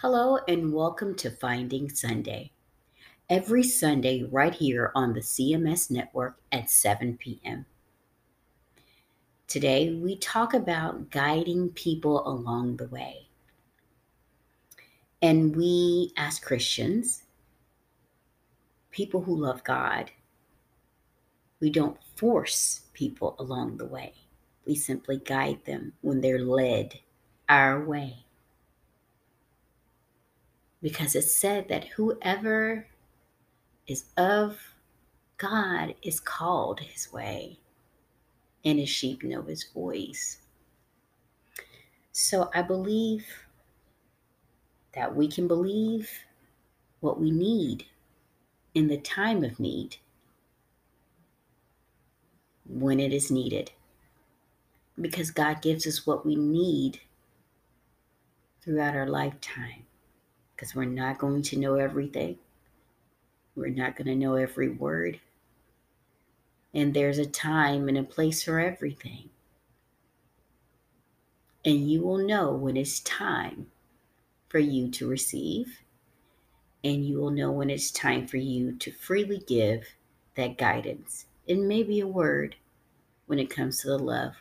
Hello, and welcome to Finding Sunday. Every Sunday, right here on the CMS network at 7 p.m. Today, we talk about guiding people along the way. And we, as Christians, people who love God, we don't force people along the way. We simply guide them when they're led our way. Because it said that whoever is of God is called his way, and his sheep know his voice. So I believe that we can believe what we need in the time of need when it is needed. Because God gives us what we need throughout our lifetime. Because we're not going to know everything, we're not going to know every word. And there's a time and a place for everything. And you will know when it's time for you to receive and you will know when it's time for you to freely give that guidance and maybe a word when it comes to the love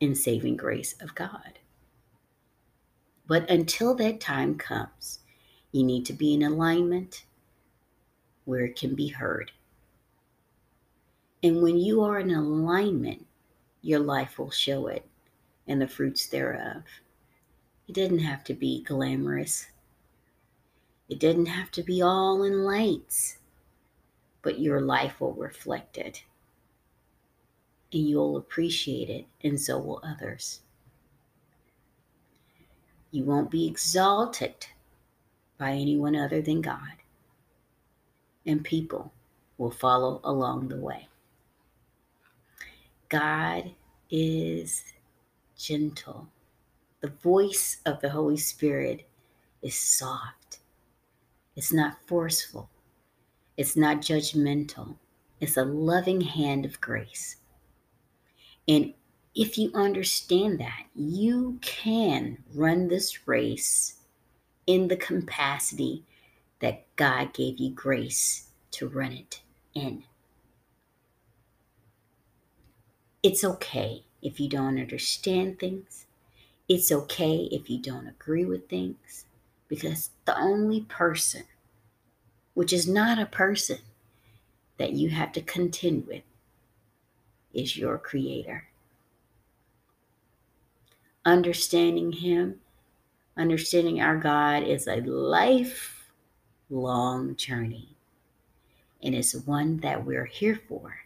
and saving grace of God. But until that time comes, you need to be in alignment where it can be heard. And when you are in alignment, your life will show it and the fruits thereof. It didn't have to be glamorous. It didn't have to be all in lights, but your life will reflect it. And you'll appreciate it, and so will others. You won't be exalted by anyone other than God, and people will follow along the way. God is gentle. The voice of the Holy Spirit is soft it's not forceful. It's not judgmental. It's a loving hand of grace. And if you understand that, you can run this race in the capacity that God gave you grace to run it in. It's okay if you don't understand things. It's okay if you don't agree with things because the only person, which is not a person, that you have to contend with is your Creator. Understanding Him, understanding our God is a lifelong journey, and it's one that we're here for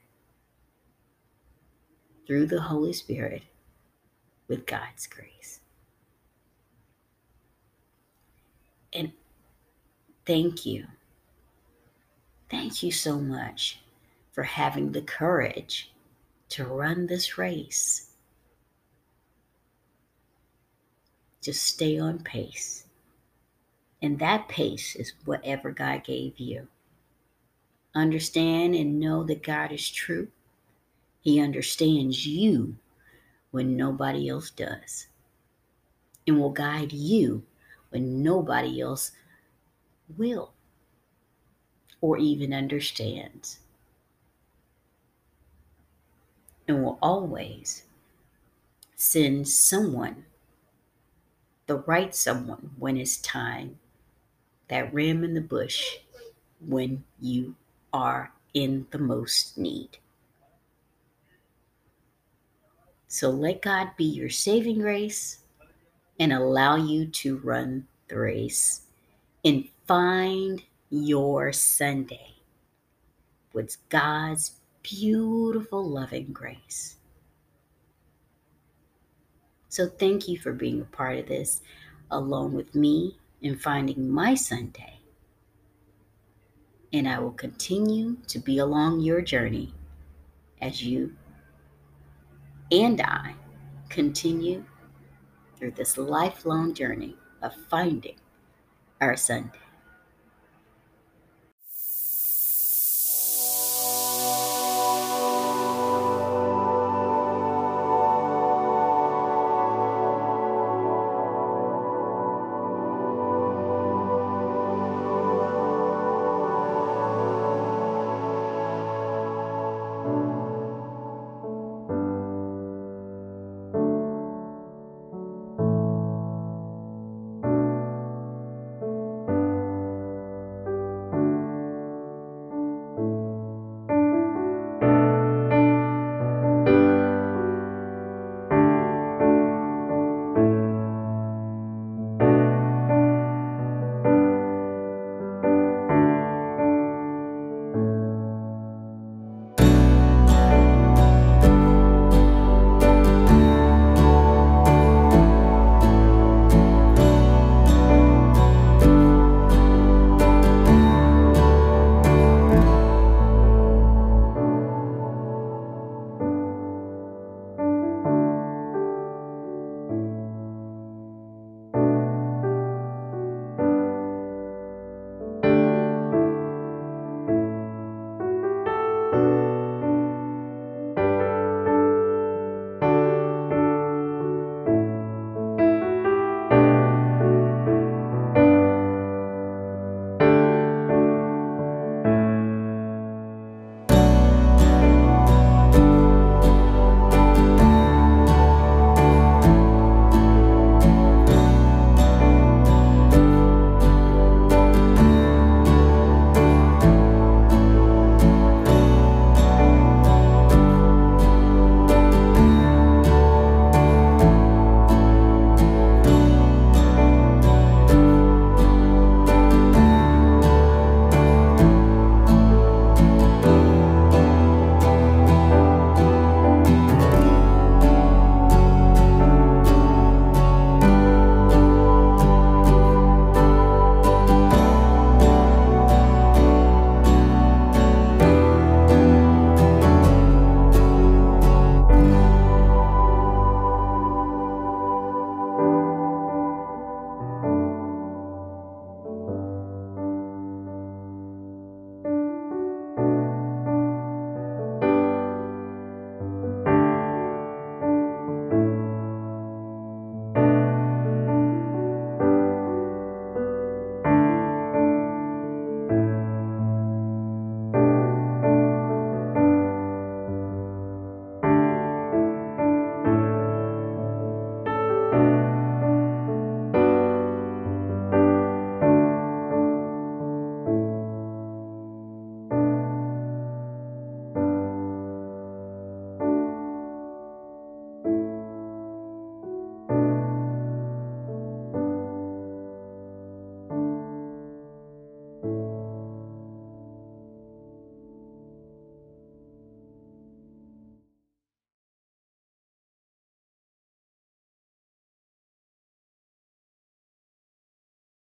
through the Holy Spirit with God's grace. And thank you. Thank you so much for having the courage to run this race. Just stay on pace. And that pace is whatever God gave you. Understand and know that God is true. He understands you when nobody else does and will guide you when nobody else will or even understands. And will always send someone, the right someone, when it's time, that ram in the bush when you are in the most need. So let God be your saving grace and allow you to run the race and find your Sunday with God's beautiful loving grace. So, thank you for being a part of this along with me in finding my Sunday. And I will continue to be along your journey as you and I continue through this lifelong journey of finding our Sunday.